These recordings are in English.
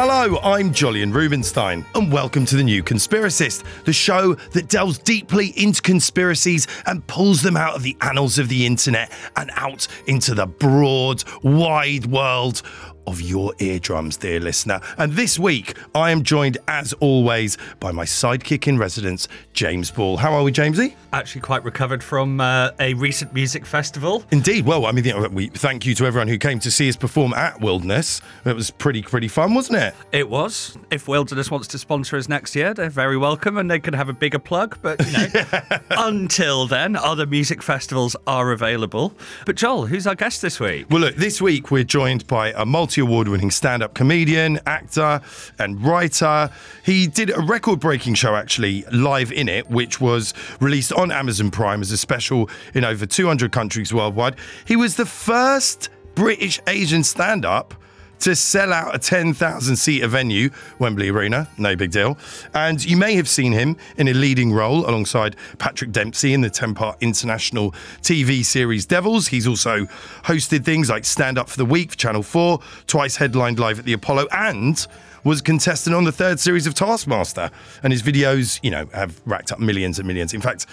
Hello, I'm Jolyon Rubinstein, and welcome to The New Conspiracist, the show that delves deeply into conspiracies and pulls them out of the annals of the internet and out into the broad, wide world of your eardrums, dear listener. And this week, I am joined, as always, by my sidekick in residence, James Ball. How are we, Jamesy? Actually, quite recovered from uh, a recent music festival. Indeed. Well, I mean, you know, we thank you to everyone who came to see us perform at Wilderness. It was pretty, pretty fun, wasn't it? It was. If Wilderness wants to sponsor us next year, they're very welcome and they can have a bigger plug. But, you know, until then, other music festivals are available. But, Jol, who's our guest this week? Well, look, this week we're joined by a multi award winning stand up comedian, actor, and writer. He did a record breaking show, actually, live in it, which was released on Amazon Prime as a special in over 200 countries worldwide. He was the first British Asian stand up to sell out a 10,000 seater venue, Wembley Arena, no big deal. And you may have seen him in a leading role alongside Patrick Dempsey in the 10 part international TV series Devils. He's also hosted things like Stand Up for the Week for Channel 4, twice headlined live at the Apollo, and was a contestant on the third series of Taskmaster. And his videos, you know, have racked up millions and millions. In fact,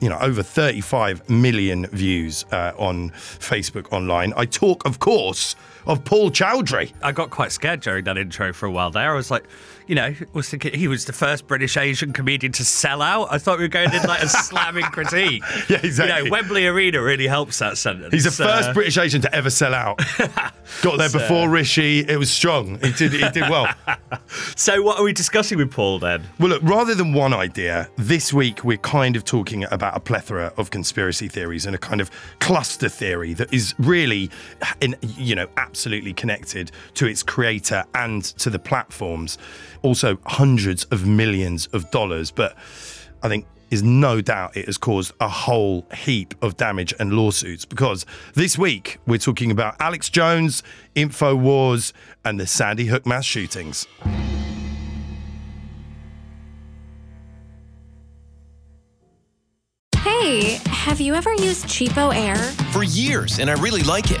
you know, over 35 million views uh, on Facebook online. I talk, of course, of Paul Chowdhry. I got quite scared during that intro for a while there. I was like, you know, was thinking he was the first British Asian comedian to sell out. I thought we were going in like a slamming critique. Yeah, exactly. You know, Wembley Arena really helps that sentence. He's the first Uh, British Asian to ever sell out. Got there before Rishi. It was strong. He did. He did well. So, what are we discussing with Paul then? Well, look, rather than one idea, this week we're kind of talking about a plethora of conspiracy theories and a kind of cluster theory that is really, in, you know, absolutely connected to its creator and to the platforms. Also, hundreds of millions of dollars. But I think is no doubt it has caused a whole heap of damage and lawsuits because this week we're talking about Alex Jones, InfoWars, and the Sandy Hook mass shootings. Hey, have you ever used Cheapo Air? for years, and I really like it.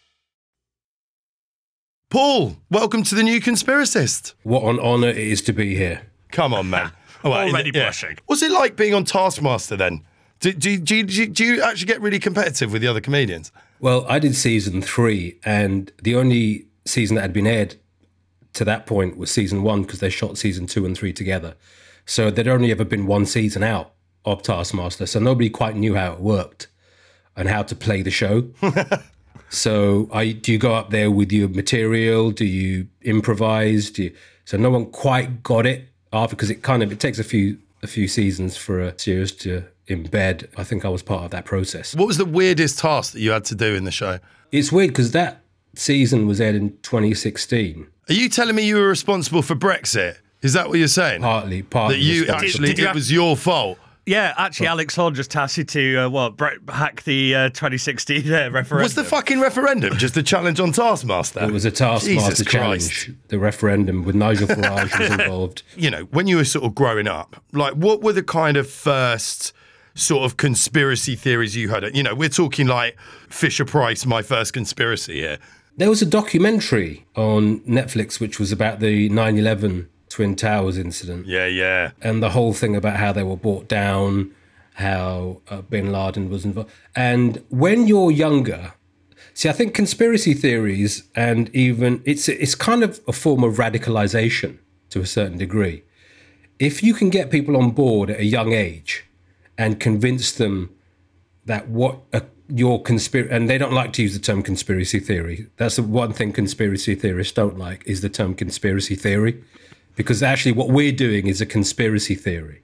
Paul, welcome to the new conspiracist. What an honour it is to be here. Come on, man. All Already blushing. What's it like being on Taskmaster then? Do, do, do, do, do you actually get really competitive with the other comedians? Well, I did season three, and the only season that had been aired to that point was season one because they shot season two and three together. So there'd only ever been one season out of Taskmaster, so nobody quite knew how it worked and how to play the show. so I do you go up there with your material? Do you improvise? Do you, so no one quite got it after because it kind of it takes a few a few seasons for a series to embed. I think I was part of that process. What was the weirdest task that you had to do in the show? It's weird because that season was aired in 2016. Are you telling me you were responsible for Brexit? Is that what you're saying? Partly, partly. that you actually, Did you it was your fault. Yeah, actually, Alex Horne just asked you to uh, what bre- hack the uh, 2016 uh, referendum. Was the fucking referendum just a challenge on Taskmaster? It was a Taskmaster Jesus challenge. Christ. The referendum with Nigel Farage was involved. You know, when you were sort of growing up, like what were the kind of first sort of conspiracy theories you had? You know, we're talking like Fisher Price, my first conspiracy here. There was a documentary on Netflix which was about the 9 11 Twin Towers incident. Yeah, yeah. and the whole thing about how they were brought down, how uh, Bin Laden was involved. And when you're younger, see, I think conspiracy theories and even it's it's kind of a form of radicalization to a certain degree. If you can get people on board at a young age and convince them that what a, your conspiracy and they don't like to use the term conspiracy theory. That's the one thing conspiracy theorists don't like is the term conspiracy theory, because actually what we're doing is a conspiracy theory.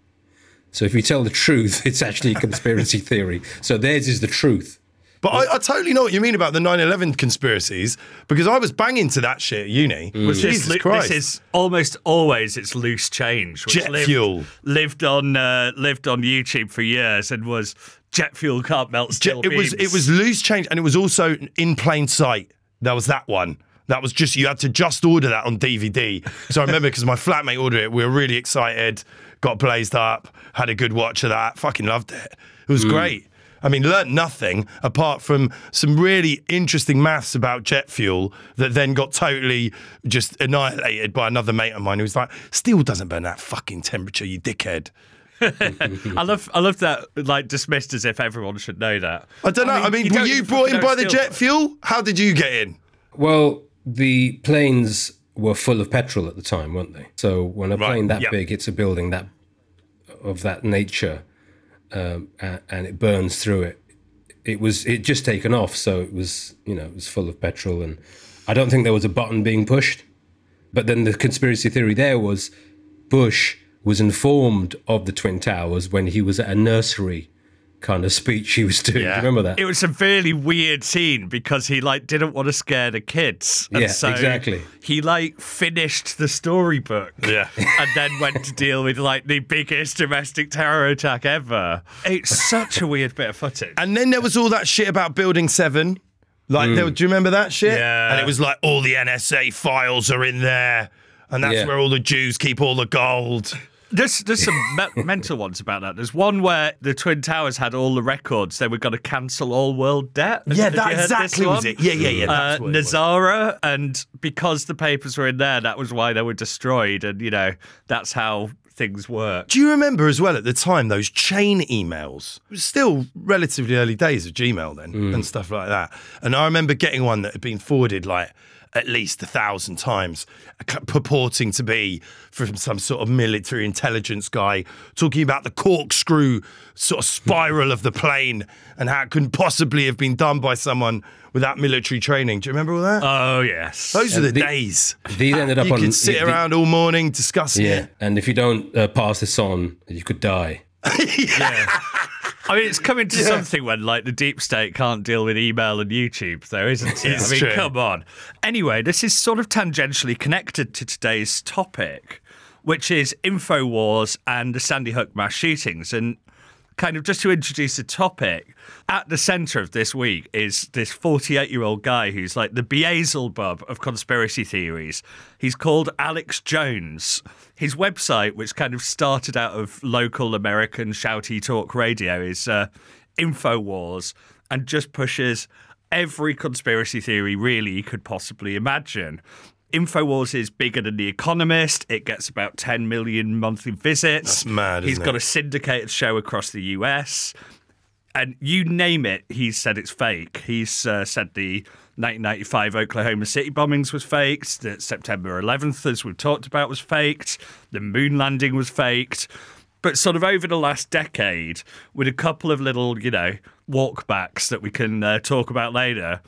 So if you tell the truth, it's actually a conspiracy theory. So theirs is the truth. But I, I totally know what you mean about the 9/11 conspiracies because I was banging to that shit at uni. Was this, Jesus lo- Christ! this is almost always it's loose change. which Jet lived, fuel. lived on uh, lived on YouTube for years and was jet fuel can't melt Jet- steel it was it was loose change and it was also in plain sight. That was that one. That was just you had to just order that on DVD. So I remember because my flatmate ordered it, we were really excited, got blazed up, had a good watch of that, fucking loved it. It was mm. great. I mean, learnt nothing apart from some really interesting maths about jet fuel that then got totally just annihilated by another mate of mine who was like, "Steel doesn't burn that fucking temperature, you dickhead." I love I love that like dismissed as if everyone should know that. I don't know. I mean, you were you brought in by the steel- jet fuel? How did you get in? Well, the planes were full of petrol at the time, weren't they? So when a plane that yeah. big hits a building that of that nature, um, and, and it burns through it, it was it just taken off. So it was you know it was full of petrol, and I don't think there was a button being pushed. But then the conspiracy theory there was Bush was informed of the twin towers when he was at a nursery kind of speech he was doing. Do you remember that? It was a really weird scene because he like didn't want to scare the kids. And Yeah, so exactly. He like finished the storybook. Yeah. And then went to deal with like the biggest domestic terror attack ever. It's such a weird bit of footage. And then there was all that shit about Building 7. Like, there, mm. do you remember that shit? Yeah. And it was like, all the NSA files are in there. And that's Yeah. where all the Jews keep all the gold. There's there's some me- mental ones about that. There's one where the Twin Towers had all the records. They were going to cancel all world debt. Yeah, Have that you heard this exactly was it. Yeah, yeah, yeah. Uh, That's what it was. Nazara, and because the papers were in there, that was why they were destroyed. And you know, that's how things work. Do you remember as well at the time those chain emails? It was still relatively early days of Gmail then and stuff like that. And I remember getting one that had been forwarded like at least a thousand times, purporting to be from some sort of military intelligence guy, talking about the corkscrew sort of spiral of the plane and how it couldn't possibly have been done by someone without military training. Do you remember all that? Oh yes. Those are the, the- days. these ended up you on You could sit the- around all morning discussing Yeah, it. and if you don't uh, pass this on, you could die. I mean, it's coming to something when like the deep state can't deal with email and YouTube, though, isn't it? I mean, true. come on. Anyway, this is sort of tangentially connected to today's topic, which is Infowars and the Sandy Hook mass shootings. And kind of just to introduce the topic, at the center of this week is this 48 year old guy who's like the Beelzebub of conspiracy theories. He's called Alex Jones. His website, which kind of started out of local American shouty talk radio, is uh, Infowars and just pushes every conspiracy theory really you could possibly imagine. Infowars is bigger than The Economist. It gets about 10 million monthly visits. That's mad, He's got it? a syndicated show across the US. And you name it, he's said it's fake. He's uh, said the 1995 Oklahoma City bombings was faked, that September 11th, as we've talked about, was faked, the moon landing was faked. But sort of over the last decade, with a couple of little, you know, walkbacks that we can uh, talk about later,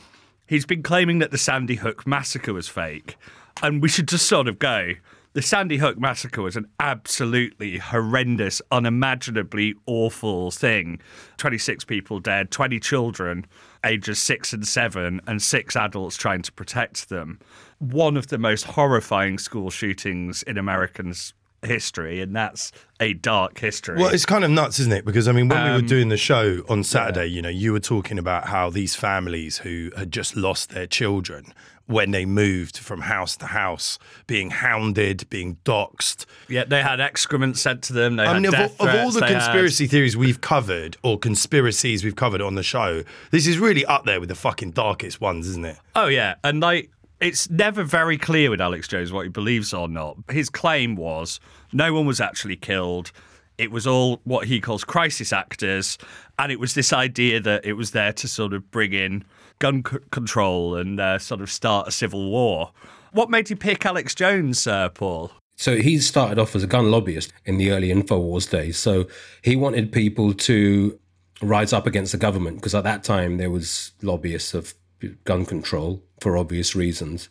he's been claiming that the Sandy Hook massacre was fake. And we should just sort of go. The Sandy Hook massacre was an absolutely horrendous, unimaginably awful thing. 26 people dead, 20 children, ages six and seven, and six adults trying to protect them. One of the most horrifying school shootings in Americans' history, and that's a dark history. Well, it's kind of nuts, isn't it? Because I mean, when we Um, were doing the show on Saturday, you know, you were talking about how these families who had just lost their children when they moved from house to house, being hounded, being doxxed. yeah, they had excrement sent to them. They I mean, of, all- of all the they had- conspiracy theories we've covered, or conspiracies we've covered on the show, this is really up there with the fucking darkest ones, isn't it? Oh yeah, and like it's never very clear with Alex Jones what he believes or not. His claim was no one was actually killed. It was all what he calls crisis actors, and it was this idea that it was there to sort of bring in gun c- control and uh, sort of start a civil war. What made you pick Alex Jones, uh, Paul? So he started off as a gun lobbyist in the early Infowars days. So he wanted people to rise up against the government because at that time there was lobbyists of gun control for obvious reasons.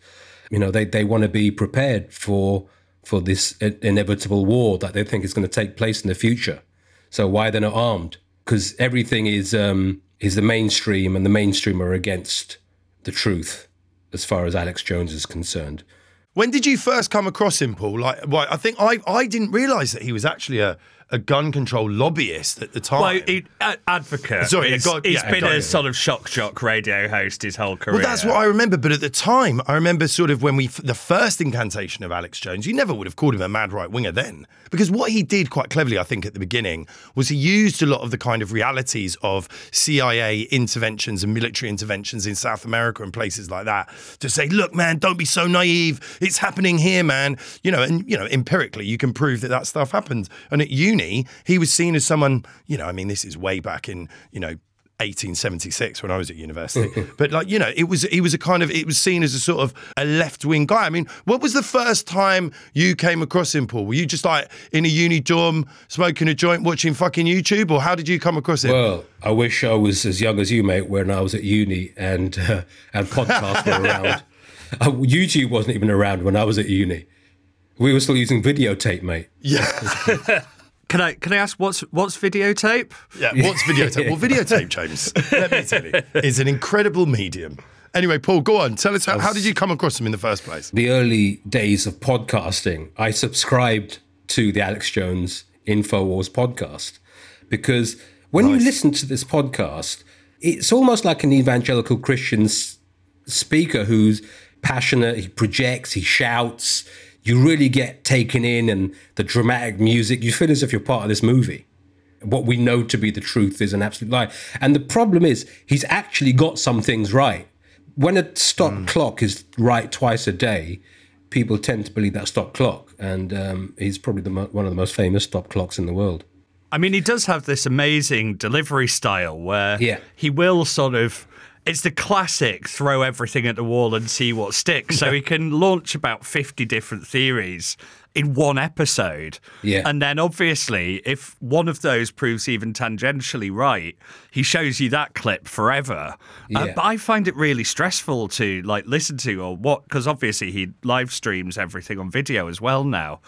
You know, they, they want to be prepared for for this inevitable war that they think is going to take place in the future. So why they're not armed? Because everything is um, is the mainstream, and the mainstream are against the truth as far as Alex Jones is concerned. When did you first come across him, Paul? Like, well, I think I, I didn't realise that he was actually a, a gun control lobbyist at the time. Well, he, uh, advocate. Sorry, he's, got- yeah, been a it. sort of shock jock radio host his whole career. Well, that's what I remember. But at the time, I remember sort of when we the first incantation of Alex Jones. You never would have called him a mad right winger then, because what he did quite cleverly, I think, at the beginning was he used a lot of the kind of realities of CIA interventions and military interventions in South America and places like that to say, look, man, don't be so naive. It's happening here, man. You know, and you know, empirically, you can prove that that stuff happened. And at uni, he was seen as someone. You know, I mean, this is way back in you know 1876 when I was at university. but like, you know, it was he was a kind of it was seen as a sort of a left-wing guy. I mean, what was the first time you came across him, Paul? Were you just like in a uni dorm smoking a joint watching fucking YouTube or how did you come across it? Well, I wish I was as young as you, mate, when I was at uni and uh, and podcasts were around. Uh, YouTube wasn't even around when I was at uni. We were still using videotape, mate. yeah. Can I can I ask what's what's videotape? yeah. What's videotape? Well, videotape, James, let me tell you, is an incredible medium. Anyway, Paul, go on. Tell us how, how did you come across him in the first place? The early days of podcasting, I subscribed to the Alex Jones Infowars podcast because when you listen to this podcast, it's almost like an evangelical Christian s- speaker who's passionate, he projects, he shouts. You really get taken in, and the dramatic music, you feel as if you're part of this movie. What we know to be the truth is an absolute lie. And the problem is, he's actually got some things right. When a stock clock is right twice a day, people tend to believe that stock clock. And um, he's probably the mo- one of the most famous stop clocks in the world. I mean, he does have this amazing delivery style where Yeah. he will sort of. It's the classic throw everything at the wall and see what sticks. So he can launch about 50 different theories in one episode. Yeah. And then obviously, if one of those proves even tangentially right, he shows you that clip forever. Uh, but I find it really stressful to like listen to or what, because obviously he live streams everything on video as well now.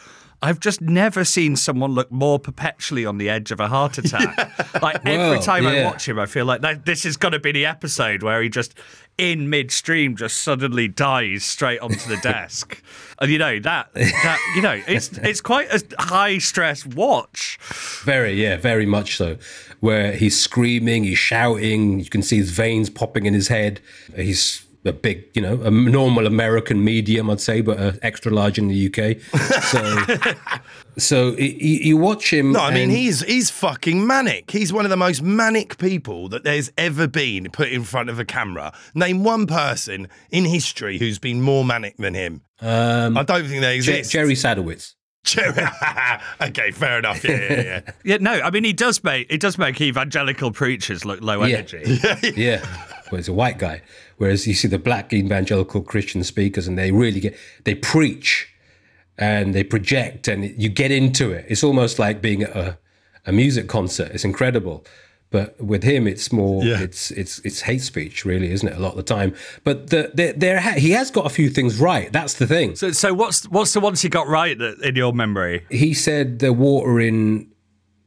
I've just never seen someone look more perpetually on the edge of a heart attack. Like every time I watch him, I feel like that, this is going to be the episode where he just, in midstream, just suddenly dies straight onto the desk. And you know that that you know it's it's quite a high stress watch. Very, yeah, very much so. Where he's screaming, he's shouting, you can see his veins popping in his head. He's a big, you know, a normal American medium, I'd say, but uh, extra large in the UK. So, so y- y- you watch him. No, I mean he's he's fucking manic. He's one of the most manic people that there's ever been put in front of a camera. Name one person in history who's been more manic than him. I don't think they Um, Je- exist. Jerry Sadowitz. Okay, fair enough. Yeah, yeah, yeah. Yeah, no, I mean he does make he does make evangelical preachers look low Yeah. energy. yeah. Well, he's a white guy. Whereas you see the black evangelical Christian speakers and they really get, they preach and they project and you get into it. It's almost like being at a, a music concert. It's incredible. But with him, it's more, Yeah. it's it's it's hate speech, really, isn't it? A lot of the time. But the, the, there, ha- he has got a few things right. That's the thing. So, so what's what's the ones he got right that, in your memory? he said the water in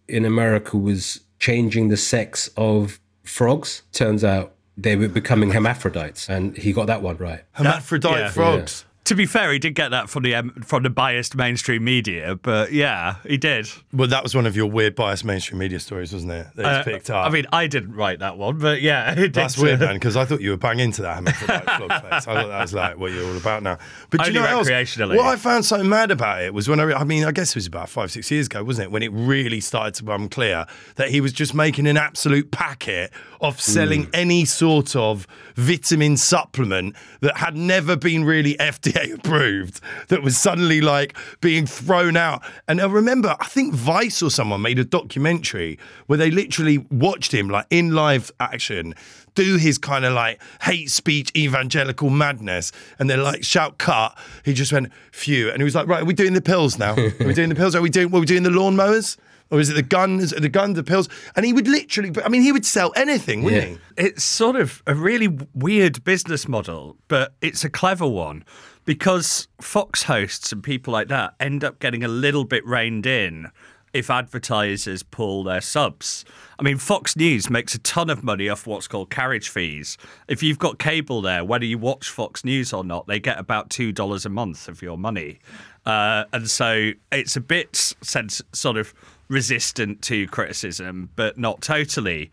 in America was changing the sex of frogs. Turns out they were becoming hermaphrodites, and he got that one right. Hermaphrodite yeah. frogs. To be fair, he did get that from the um, from the biased mainstream media, but yeah, he did. Well, that was one of your weird biased mainstream media stories, wasn't it? That Uh, picked up. I mean, I didn't write that one, but yeah, it did. That's weird, man, because I thought you were bang into that face. I thought that was like what you're all about now. But do you Only know what else? What I found so mad about it was when I, re- I mean, I guess it was about five, six years ago, wasn't it? When it really started to become clear that he was just making an absolute packet of selling any sort of vitamin supplement that had never been really FDA approved, that was suddenly like being thrown out. And I remember, I think Vice or someone made a documentary where they literally watched him like in live action do his kind of like hate speech evangelical madness. And then like shout cut. He just went phew. And he was like right are we doing the pills now? Are we doing the pills? Are we doing what are we doing the lawnmowers? Or is it the guns the gun the pills? And he would literally i mean he would sell anything wouldn't Yeah. he? It's sort of a really weird business model, but it's a clever one because Fox hosts and people like that end up getting a little bit reined in if advertisers pull their subs. I mean, Fox News makes a ton of money off what's called carriage fees. If you've got cable there, whether you watch Fox News or not, they get about $2 a month of your money. Uh, and so it's a bit sense, sort of resistant to criticism, but not totally.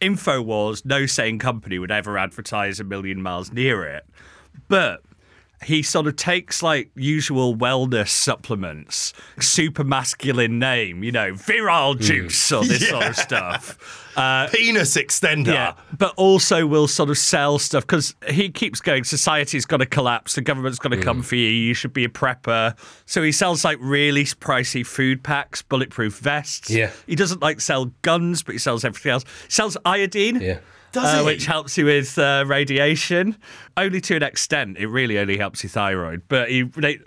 InfoWars, no sane company would ever advertise a million miles near it. But he sort of takes like usual wellness supplements, super masculine name, you know, virile juice or this sort of stuff. Uh, Penis extender. yeah, but also will sort of sell stuff because he keeps going. Society's going to collapse. The government's going to come for you. You should be a prepper. So he sells like really pricey food packs, bulletproof vests. Yeah. he doesn't like sell guns, but he sells everything else. He sells iodine. Yeah. Uh, which helps you with uh, radiation, only to an extent. It really only helps your thyroid, but he, they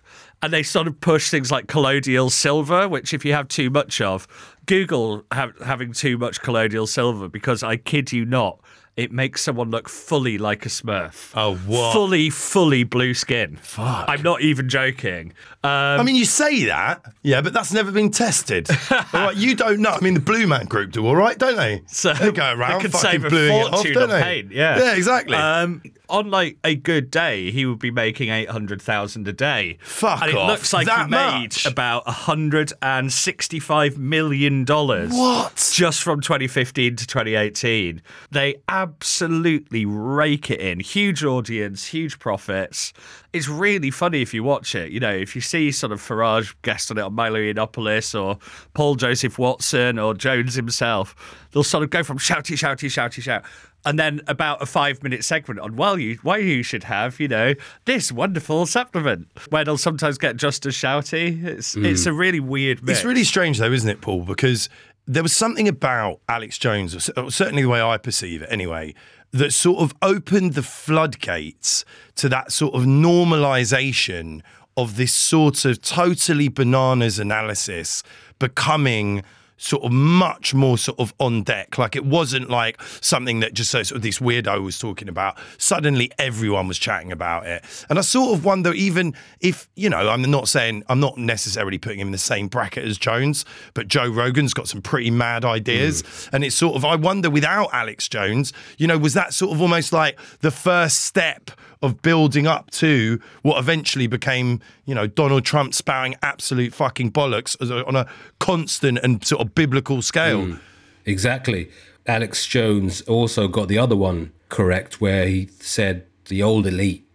and they sort of push things like colloidal silver, which if you have too much of, Google having too much colloidal silver because I kid you not, it makes someone look fully like a Smurf. Oh, what? Fully, fully blue skin. Fuck. I'm not even joking. Um, I mean, you say that, yeah, but that's never been tested. all right, you don't know. I mean, the Blue Man Group do all right, don't they? So they go around they could fucking save a it off, fortune don't on they? paint. Yeah, yeah, exactly. Um, on like a good day, he would be making eight hundred thousand a day. Fuck and it looks like That he made much? about hundred and sixty-five million dollars. What? Just from 2015 to 2018, they absolutely rake it in. Huge audience, huge profits. It's really funny if you watch it. You know, if you see sort of Farage guest on it on Milo Yiannopoulos or Paul Joseph Watson or Jones himself, they'll sort of go from shouty, shouty, shouty, shout. And then about a five minute segment on well, you why you should have, you know, this wonderful supplement. Where they'll sometimes get just as shouty. It's it's hmm. a really weird mix. It's really strange, though, isn't it, Paul? Because there was something about Alex Jones, certainly the way I perceive it anyway, that sort of opened the floodgates to that sort of normalization of this sort of totally bananas analysis becoming sort of much more sort of on deck. Like it wasn't like something that just sort of this weirdo was talking about. Suddenly everyone was chatting about it. And I sort of wonder even if, you know, I'm not saying I'm not necessarily putting him in the same bracket as Jones, but Joe Rogan's got some pretty mad ideas. Mm. And it's sort of I wonder without Alex Jones, you know, was that sort of almost like the first step of building up to what eventually became, you know, Donald Trump spouting absolute fucking bollocks on a constant and sort of biblical scale. Exactly. Alex Jones also got the other one correct, where he said the old elite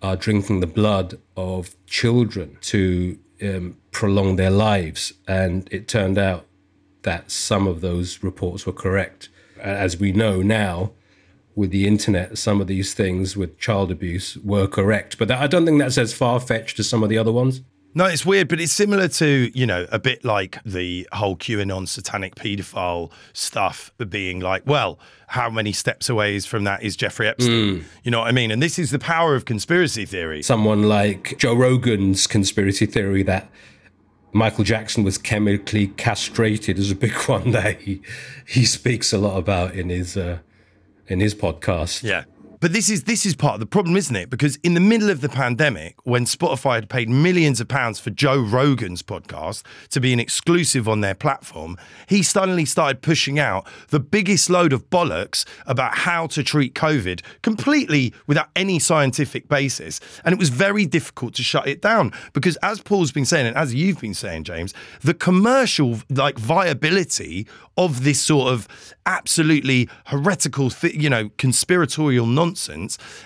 are drinking the blood of children to um, prolong their lives. And it turned out that some of those reports were correct. As we know now, with the internet, some of these things with child abuse were correct. But I don't think that's as far fetched as some of the other ones. No, it's weird, but it's similar to, you know, a bit like the whole QAnon satanic paedophile stuff being like, well, how many steps away is from that is Jeffrey Epstein? You know what I mean? And this is the power of conspiracy theory. someone like Joe Rogan's conspiracy theory that Michael Jackson was chemically castrated is a big one that he he speaks a lot about in his uh, in his podcast. Yeah. But this is this is part of the problem, isn't it? Because in the middle of the pandemic, when Spotify had paid millions of pounds for Joe Rogan's podcast to be an exclusive on their platform, he suddenly started pushing out the biggest load of bollocks about how to treat COVID completely without any scientific basis. And it was very difficult to shut it down because as Paul's been saying and as you've been saying, James, the commercial like viability of this sort of absolutely heretical, you know, conspiratorial nonsense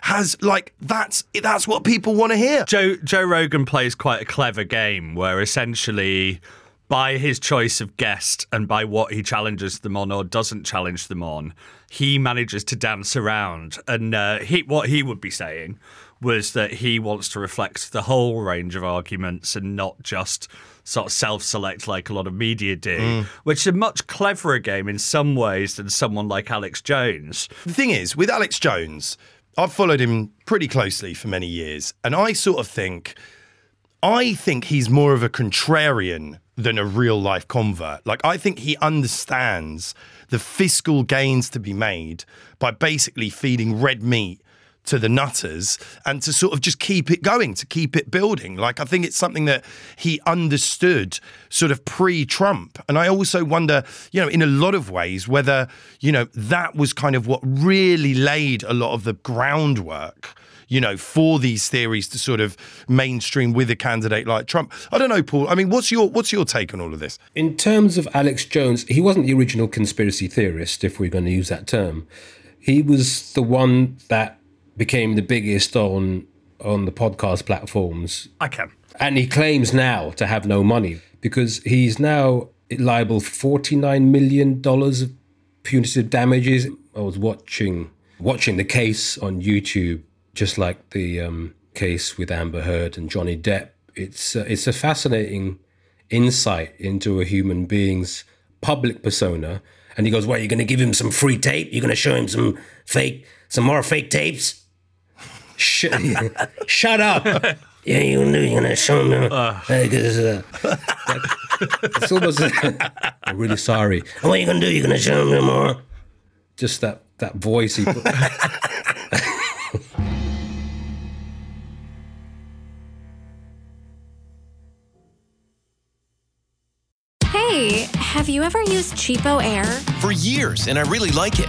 has like that's that's what people want to hear. Joe Joe Rogan plays quite a clever game where essentially by his choice of guest and by what he challenges them on or doesn't challenge them on, he manages to dance around. And uh, he what he would be saying was that he wants to reflect the whole range of arguments and not just sort of self-select like a lot of media do, mm. which is a much cleverer game in some ways than someone like Alex Jones. The thing is, with Alex Jones, I've followed him pretty closely for many years, and I sort of think, I think he's more of a contrarian than a real life convert. Like, I think he understands the fiscal gains to be made by basically feeding red meat to the nutters and to sort of just keep it going, to keep it building. Like, I think it's something that he understood sort of pre Trump. And I also wonder, you know, in a lot of ways, whether, you know, that was kind of what really laid a lot of the groundwork you know, for these theories to sort of mainstream with a candidate like Trump. I don't know, Paul. I mean, what's your what's your take on all of this? In terms of Alex Jones, he wasn't the original conspiracy theorist, if we're going to use that term. He was the one that became the biggest on on the podcast platforms. I can. And he claims now to have no money because he's now liable for $49 million of punitive damages. I was watching watching the case on YouTube just like the um, case with Amber Heard and Johnny Depp. It's uh, it's a fascinating insight into a human being's public persona. And he goes, "Well, You're going to give him some free tape? You're going to show him some fake, some more fake tapes? Sh- shut up." Yeah, you knew you're gonna show me. Uh, because, uh, it's almost. I'm really sorry. What are you gonna do? You're gonna show me more. Just that that voice he put. Hey, have you ever used Cheapo Air? For years, and I really like it.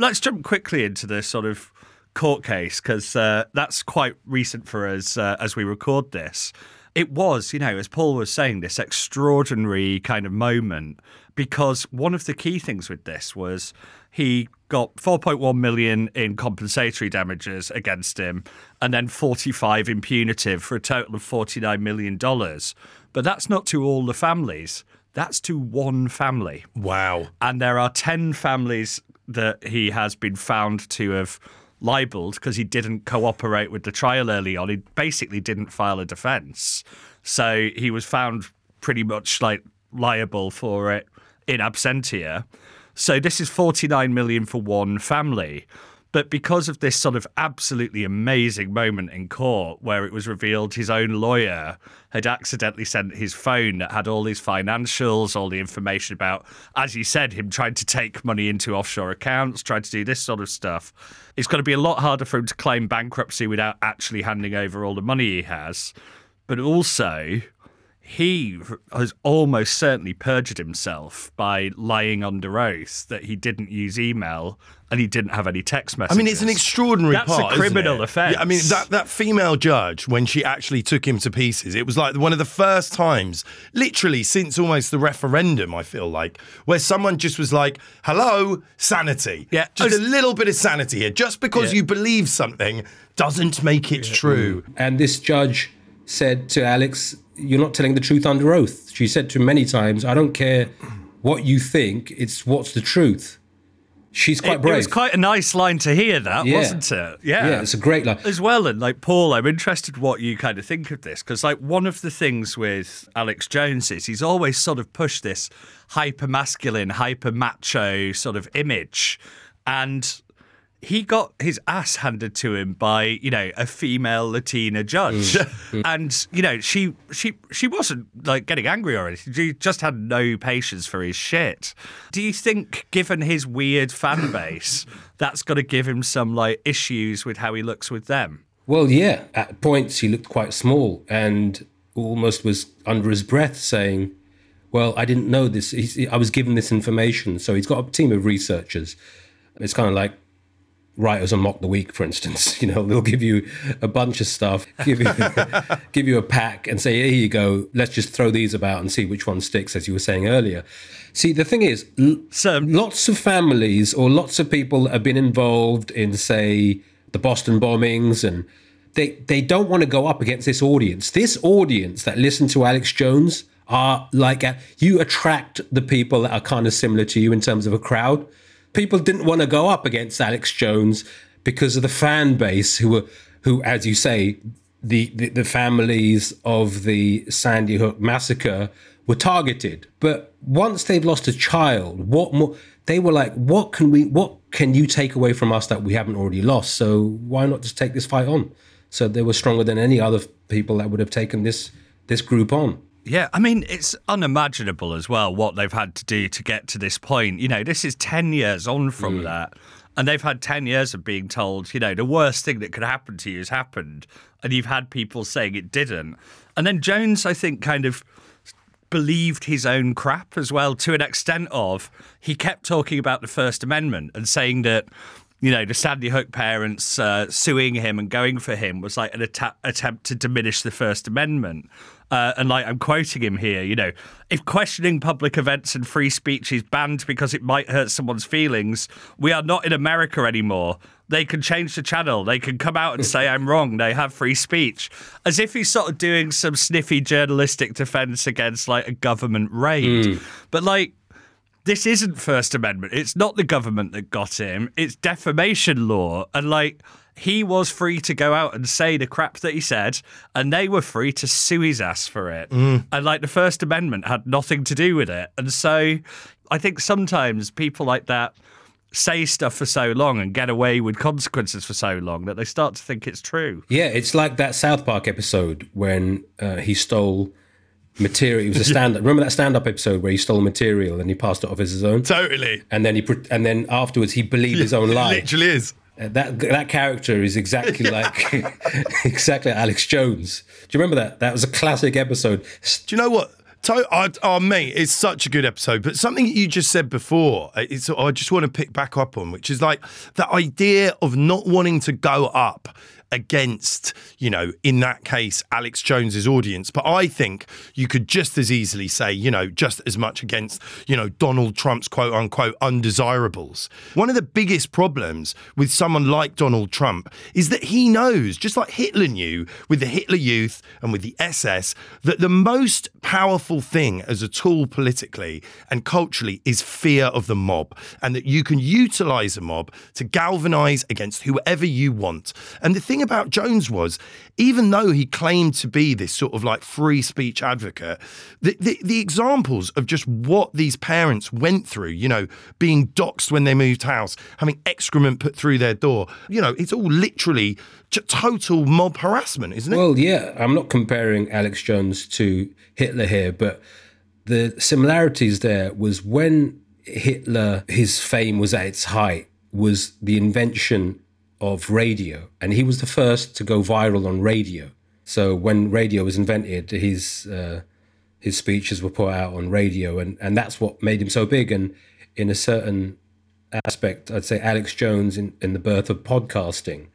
Let's jump quickly into the sort of court case because uh, that's quite recent for us uh, as we record this. It was, you know, as Paul was saying, this extraordinary kind of moment because one of the key things with this was he got 4.1 million in compensatory damages against him and then 45 in punitive for a total of 49 million dollars. But that's not to all the families. That's to one family. Wow. And there are 10 families that he has been found to have libeled because he didn't cooperate with the trial early on. He basically didn't file a defense. So he was found pretty much like liable for it in absentia. So this is 49 million for one family. But because of this sort of absolutely amazing moment in court where it was revealed his own lawyer had accidentally sent his phone that had all his financials, all the information about, as you said, him trying to take money into offshore accounts, trying to do this sort of stuff, it's going to be a lot harder for him to claim bankruptcy without actually handing over all the money he has. But also, he has almost certainly perjured himself by lying under oath that he didn't use email and he didn't have any text messages. I mean, it's an extraordinary That's part. a criminal offence. Yeah, I mean, that, that female judge, when she actually took him to pieces, it was like one of the first times, literally since almost the referendum, I feel like, where someone just was like, hello, sanity. Yeah. Just a little bit of sanity here. Just because Yeah. you believe something doesn't make it true. And this judge said to Alex, You're not telling the truth under oath. She said to him many times, I don't care what you think, it's what's the truth. She's quite it, brave. it was quite a nice line to hear, that Yeah. wasn't it? Yeah, yeah, it's a great line. as well. And like Paul, I'm interested what you kind of think of this because like one of the things with Alex Jones is he's always sort of pushed this hyper masculine, hyper macho sort of image, and he got his ass handed to him by you know a female Latina judge, mm. Mm. and you know she she she wasn't like getting angry or anything. She just had no patience for his shit. Do you think, given his weird fan base, that's going to give him some like issues with how he looks with them? Well, yeah, at points he looked quite small and almost was under his breath saying, Well, I didn't know this. He's, I was given this information. So he's got a team of researchers. It's kind of like writers on Mock the Week, for instance. You know, they'll give you a bunch of stuff, give you, give you a pack and say, Here you go. Let's just throw these about and see which one sticks, as you were saying earlier. See, the thing is, So lots of families or lots of people that have been involved in, say, the Boston bombings, and they they don't want to go up against this audience. This audience that listen to Alex Jones are like you attract the people that are kind of similar to you in terms of a crowd. People didn't want to go up against Alex Jones because of the fan base who were who, as you say, the, the, the families of the Sandy Hook massacre were targeted. But once they've lost a child, what more? They were like, what can we? What can you take away from us that we haven't already lost? So why not just take this fight on? So they were stronger than any other people that would have taken this this group on. Yeah, I mean, it's unimaginable as well what they've had to do to get to this point. You know, this is 10 years on from that. And they've had 10 years of being told, you know, the worst thing that could happen to you has happened. And you've had people saying it didn't. And then Jones, I think, kind of believed his own crap as well to an extent of he kept talking about the First Amendment and saying that you know the Sandy Hook parents uh, suing him and going for him was like an atta- attempt to diminish the First Amendment. Uh, and like I'm quoting him here, you know, if questioning public events and free speech is banned because it might hurt someone's feelings, we are not in America anymore. They can change the channel. They can come out and say I'm wrong. They have free speech, as if he's sort of doing some sniffy journalistic defense against like a government raid. But like this isn't First Amendment. It's not the government that got him. It's defamation law. And like, he was free to go out and say the crap that he said, and they were free to sue his ass for it. And like, the First Amendment had nothing to do with it. And so I think sometimes people like that say stuff for so long and get away with consequences for so long that they start to think it's true. Yeah, it's like that South Park episode when uh, he stole material. It was a stand. Up. Remember that stand-up episode where he stole material and he passed it off as his own, Totally. and then he pre- and then afterwards he believed his own lie. Literally is. Uh, That that character is exactly like exactly Alex Jones. Do you remember that? That was a classic episode. Do you know what? To- oh, oh, mate, it's such a good episode. But something you just said before, uh, it's, I just want to pick back up on, which is like the idea of not wanting to go up against, you know, in that case, Alex Jones's audience. But I think you could just as easily say, you know, just as much against, you know, Donald Trump's quote unquote undesirables. One of the biggest problems with someone like Donald Trump is that he knows, just like Hitler knew with the Hitler Youth and with the SS, that the most powerful thing as a tool politically and culturally is fear of the mob, and that you can utilize a mob to galvanize against whoever you want. And the thing about Jones was, even though he claimed to be this sort of like free speech advocate, the, the, the examples of just what these parents went through, you know, being doxxed when they moved house, having excrement put through their door, you know, it's all literally total mob harassment, isn't it? Well, yeah, I'm not comparing Alex Jones to Hitler here, but the similarities there was when Hitler, his fame was at its height, was the invention of radio, and he was the first to go viral on radio. So when radio was invented, his uh, his speeches were put out on radio, and and that's what made him so big. And in a certain aspect, I'd say Alex Jones, in, in the birth of podcasting,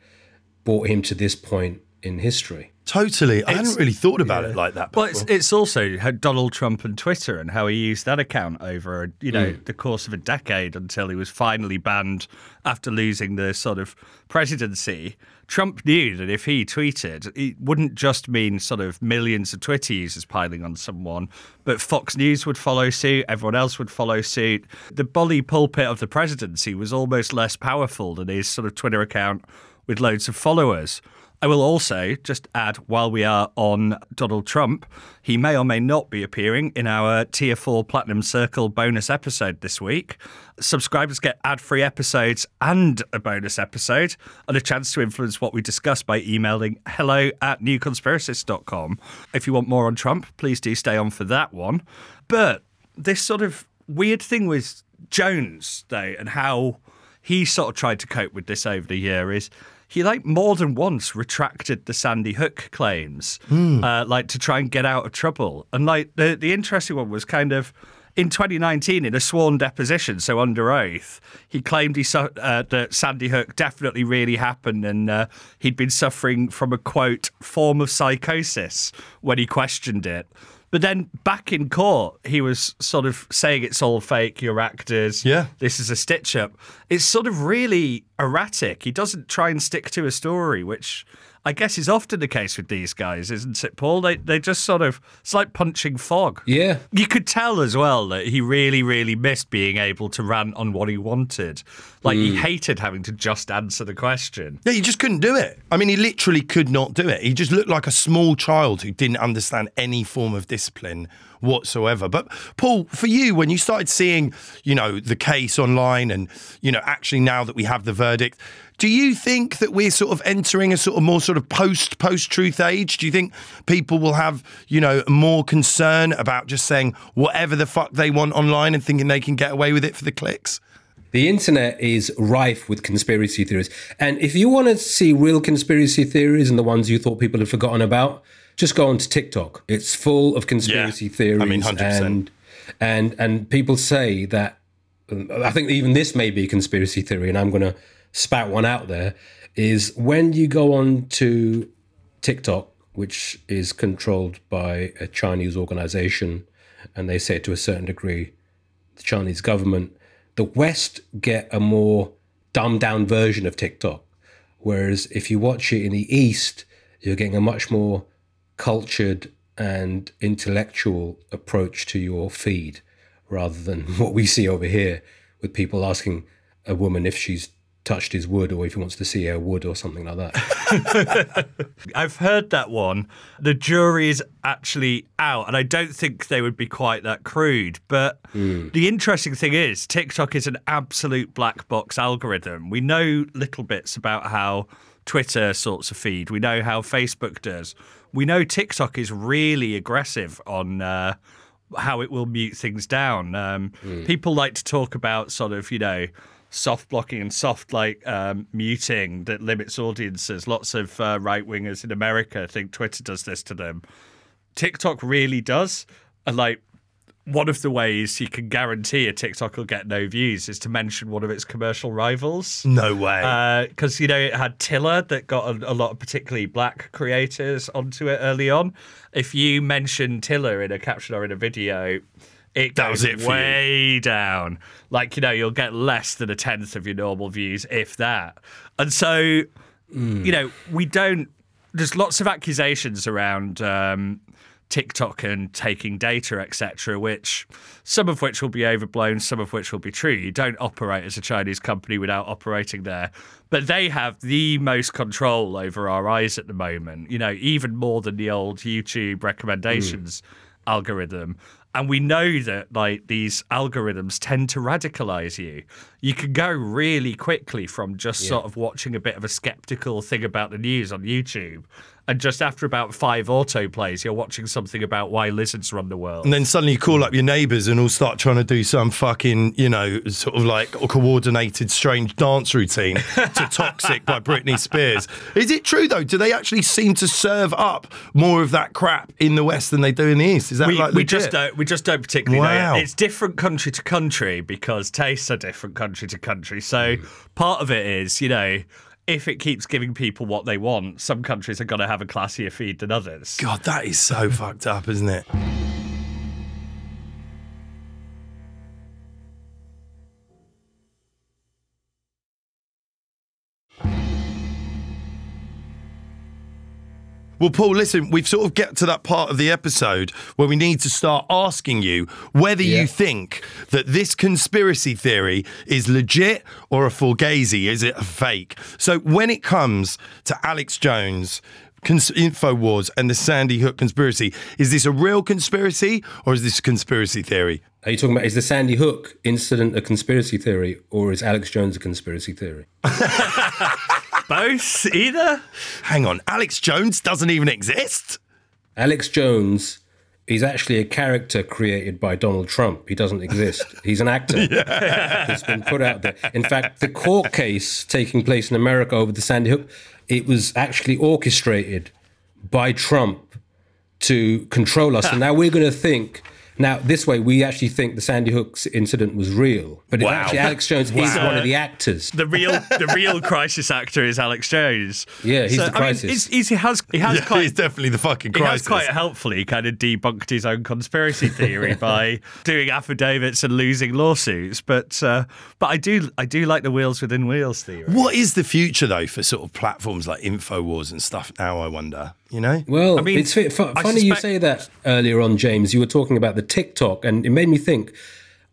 brought him to this point in history. totally. I hadn't really thought about it like that. Well, it's, it's also how Donald Trump and Twitter and how he used that account over, you know, mm. the course of a decade until he was finally banned after losing the sort of presidency. Trump knew that if he tweeted, it wouldn't just mean sort of millions of Twitter users piling on someone, but Fox News would follow suit, everyone else would follow suit. The bully pulpit of the presidency was almost less powerful than his sort of Twitter account with loads of followers. I will also just add while we are on Donald Trump, he may or may not be appearing in our Tier 4 Platinum Circle bonus episode this week. Subscribers get ad free episodes and a bonus episode, and a chance to influence what we discuss by emailing hello at newconspiracist.com. If you want more on Trump, please do stay on for that one. But this sort of weird thing with Jones, though, and how he sort of tried to cope with this over the year is he like more than once retracted the Sandy Hook claims, uh, like to try and get out of trouble. And like the the interesting one was kind of in 2019 in a sworn deposition, so under oath, he claimed he su- uh, that Sandy Hook definitely really happened, and uh, he'd been suffering from a quote form of psychosis when he questioned it. But then back in court, he was sort of saying it's all fake, you're actors. Yeah. This is a stitch up. It's sort of really erratic. He doesn't try and stick to a story, which I guess is often the case with these guys, isn't it, Paul? They they just sort of it's like punching fog. Yeah. You could tell as well that he really, really missed being able to rant on what he wanted. Like he hmm. hated having to just answer the question. Yeah, he just couldn't do it. I mean, he literally could not do it. He just looked like a small child who didn't understand any form of discipline whatsoever. But Paul, for you, when you started seeing, you know, the case online and, you know, actually now that we have the verdict, do you think that we're sort of entering a sort of more sort of post post truth age? Do you think people will have, you know, more concern about just saying whatever the fuck they want online and thinking they can get away with it for the clicks? The internet is rife with conspiracy theories. And if you want to see real conspiracy theories and the ones you thought people had forgotten about, just go onto TikTok. It's full of conspiracy Yeah. theories. I mean, 100%. And, and, and people say that, I think even this may be a conspiracy theory, and I'm going to spat one out there, is when you go on to TikTok, which is controlled by a Chinese organization, and they say to a certain degree, the Chinese government, the West get a more dumbed down version of TikTok. Whereas if you watch it in the East, you're getting a much more cultured and intellectual approach to your feed rather than what we see over here with people asking a woman if she's touched his wood or if he wants to see her wood or something like that. I've heard that one. The jury is actually out, and I don't think they would be quite that crude. But the interesting thing is, TikTok is an absolute black box algorithm. We know little bits about how Twitter sorts a feed, we know how Facebook does. We know TikTok is really aggressive on. Uh, how it will mute things down. Um, People like to talk about sort of, you know, soft blocking and soft like um, muting that limits audiences. Lots of uh, right wingers in America think Twitter does this to them. TikTok really does. And like one of the ways you can guarantee a TikTok will get no views is to mention one of its commercial rivals. No way. Because you know it had Triller that got a, a lot of particularly black creators onto it early on. If you mention Triller in a caption or in a video, it That goes was it way down. Like you know, you'll get less than a tenth of your normal views, if that. And so, you know, we don't. There's lots of accusations around. Um, TikTok and taking data, etc., which some of which will be overblown, some of which will be true. You don't operate as a Chinese company without operating there. But they have the most control over our eyes at the moment, you know, even more than the old YouTube recommendations algorithm. And we know that like these algorithms tend to radicalize you. You can go really quickly from just sort of watching a bit of a skeptical thing about the news on YouTube. And just after about five autoplays, you're watching something about why lizards run the world. and then suddenly you call up your neighbours and all start trying to do some fucking, you know, sort of like a coordinated strange dance routine to Toxic by Britney Spears. Is it true though? Do they actually seem to serve up more of that crap in the West than they do in the East? Is that we, like we just don't we just don't particularly Wow. know. It's different country to country because tastes are different country to country. So Hmm. part of it is, you know, if it keeps giving people what they want, some countries are going to have a classier feed than others. God, that is so fucked up, isn't it? Well, Paul, listen, we've sort of get to that part of the episode where we need to start asking you whether Yeah. you think that this conspiracy theory is legit or a fugazi. Is it a fake? So when it comes to Alex Jones, cons- InfoWars, and the Sandy Hook conspiracy, is this a real conspiracy or is this a conspiracy theory? Are you talking about is the Sandy Hook incident a conspiracy theory or is Alex Jones a conspiracy theory? Both, either. Hang on, Alex Jones doesn't even exist? Alex Jones is actually a character created by Donald Trump. He doesn't exist. He's an actor. It's been put out there. In fact, the court case taking place in America over the Sandy Hook, it was actually orchestrated by Trump to control us. And now we're going to think Now, this way, we actually think the Sandy Hooks incident was real, but Wow. actually Alex Jones is Wow. one of the actors. The real, the real crisis actor is Alex Jones. Yeah, he's the I mean, crisis. he's- he's- he has, he has Yeah, quite he's definitely the fucking crisis. He has crisis. quite helpfully kind of debunked his own conspiracy theory by doing affidavits and losing lawsuits. But uh, but I do I do like the wheels within wheels theory. What is the future though for sort of platforms like Infowars and stuff? Now I wonder. You know, Well, I mean, it's I funny you say that earlier on, James. You were talking about the TikTok, and it made me think.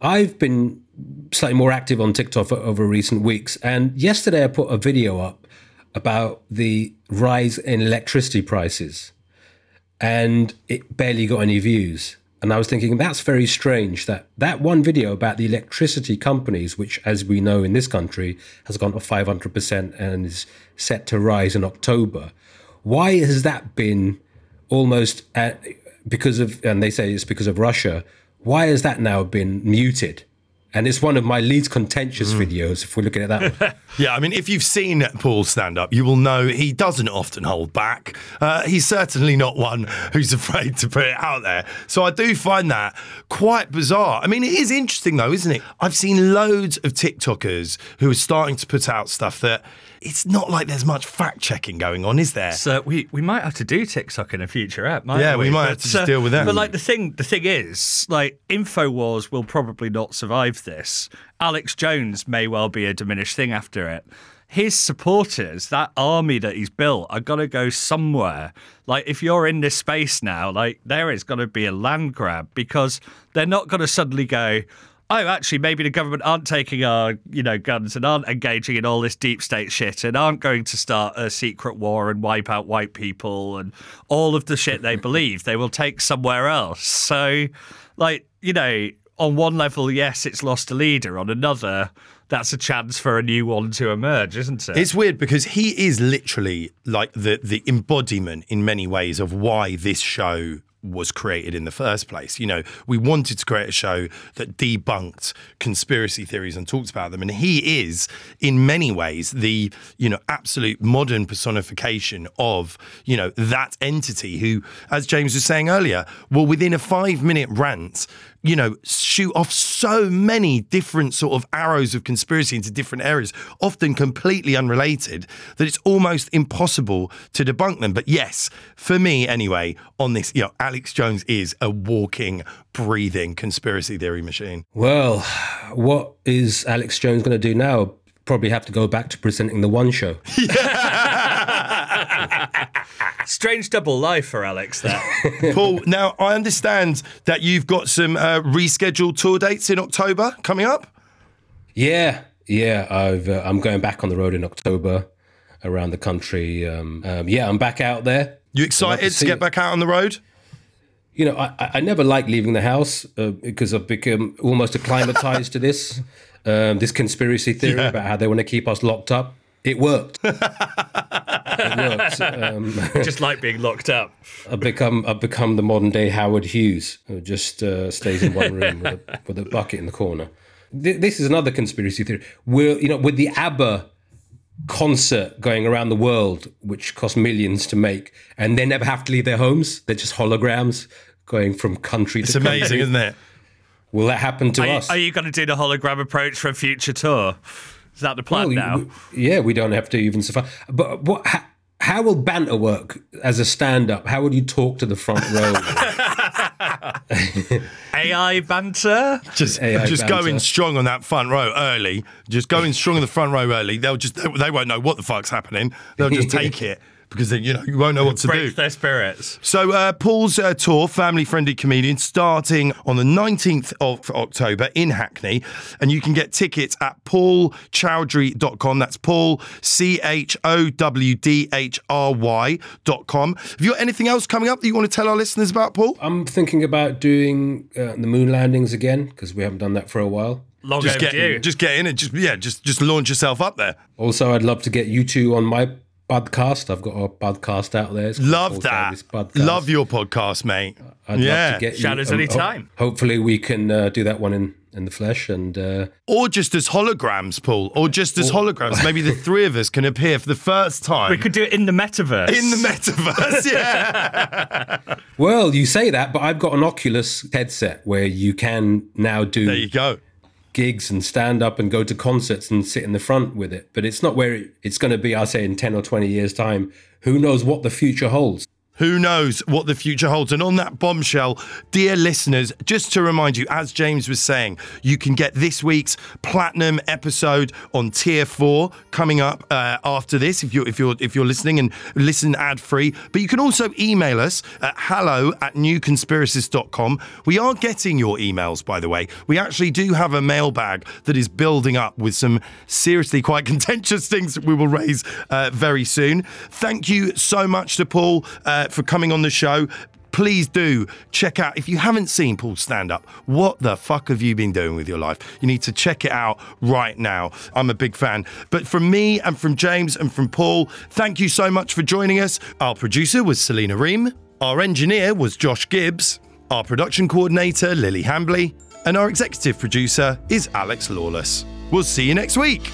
I've been slightly more active on TikTok over recent weeks, and yesterday I put a video up about the rise in electricity prices, and it barely got any views. And I was thinking that's very strange that that one video about the electricity companies, which, as we know in this country, has gone up 500% and is set to rise in October. Why has that been almost at, because of, and they say it's because of Russia, why has that now been muted? And it's one of my least contentious videos, if we're looking at that one. Yeah, I mean, if you've seen Paul stand up, you will know he doesn't often hold back. Uh, he's certainly not one who's afraid to put it out there. So I do find that quite bizarre. I mean, it is interesting, though, isn't it? I've seen loads of TikTokers who are starting to put out stuff that it's not like there's much fact checking going on, is there? So we, we might have to do TikTok in a future app, might Yeah, we? we might have to just uh, deal with that. But like the thing the thing is, like Infowars will probably not survive this. Alex Jones may well be a diminished thing after it. His supporters, that army that he's built, are gonna go somewhere. Like if you're in this space now, like there is gonna be a land grab because they're not gonna suddenly go, oh, actually, maybe the government aren't taking our, you know, guns and aren't engaging in all this deep state shit and aren't going to start a secret war and wipe out white people and all of the shit they believe. They will take somewhere else. So, like, you know, on one level, yes, it's lost a leader. On another, that's a chance for a new one to emerge, isn't it? It's weird because he is literally like the the embodiment in many ways of why this show was created in the first place. You know, we wanted to create a show that debunked conspiracy theories and talked about them and he is in many ways the, you know, absolute modern personification of, you know, that entity who as James was saying earlier, will within a 5-minute rant you know, shoot off so many different sort of arrows of conspiracy into different areas, often completely unrelated, that it's almost impossible to debunk them. But yes, for me anyway, on this, you know, Alex Jones is a walking, breathing conspiracy theory machine. Well, what is Alex Jones going to do now? Probably have to go back to presenting the One Show. Strange double life for Alex, that. Paul, now I understand that you've got some uh, rescheduled tour dates in October coming up. Yeah, yeah. I've uh, I'm going back on the road in October around the country. Um, um, yeah, I'm back out there. You I'd love excited to see get it. back out on the road? You know, I, I- I never like leaving the house uh, because I've become almost acclimatized to this um, this conspiracy theory about how they want to keep us locked up. It worked. it worked. Um, Just like being locked up. I've become I've become the modern day Howard Hughes, who just uh, stays in one room with a, with a bucket in the corner. Th- This is another conspiracy theory. Will you know with the ABBA concert going around the world, which cost millions to make, and they never have to leave their homes? They're just holograms going from country It's to country. It's amazing, isn't it? Will that happen to Are you, us? are you going to do the hologram approach for a future tour? Is that the plan Well, now? we- yeah, we don't have to even survive. But what? How, how will banter work as a stand-up? How would you talk to the front row? AI banter? Just, AI just banter. going strong on that front row early. Just going strong on the front row early. They'll just they won't know what the fuck's happening. They'll just take it because they, you know you won't know what to do. Break their spirits. So uh, Paul's uh, tour, family friendly comedian, starting on the 19th of October in Hackney, and you can get tickets at paulchowdhry.com. That's Paul C H O W D H R Y dot com. Have you got anything else coming up that you want to tell our listeners about, Paul? I'm thinking about doing uh, the moon landings again because we haven't done that for a while. Long Just get, overdue. just get in and just yeah, just just launch yourself up there. Also, I'd love to get you two on my Budcast. I've got a podcast out there. It's Love that. Love your podcast, mate. I'd yeah. love to get you. Shout us anytime. ho- hopefully, we can uh, do that one in, in the flesh. And uh, Or just as holograms, Paul. Or just as holograms. Maybe the three of us can appear for the first time We could do it in the metaverse. in the metaverse. Yeah. well, you say that, but I've got an Oculus headset where you can now do there you go. Gigs and stand up and go to concerts and sit in the front with it. But it's not where it, it's going to be. I say in ten or twenty years' time. Who knows what the future holds? Who knows what the future holds? And on that bombshell, dear listeners, just to remind you, as James was saying, you can get this week's platinum episode on tier four coming up uh, after this. If you're if you're if you're listening and listen ad free, but you can also email us at hello at newconspiracist.com. We are getting your emails, by the way. We actually do have a mailbag that is building up with some seriously quite contentious things that we will raise uh, very soon. Thank you so much to Paul uh, for coming on the show. Please do check out if you haven't seen Paul stand up. What the fuck have you been doing with your life? You need to check it out right now. I'm a big fan. But from me and from James and from Paul, thank you so much for joining us. Our producer was Selena Ream. Our engineer was Josh Gibbs. Our production coordinator, Lily Hambley. And our executive producer is Alex Lawless. We'll see you next week.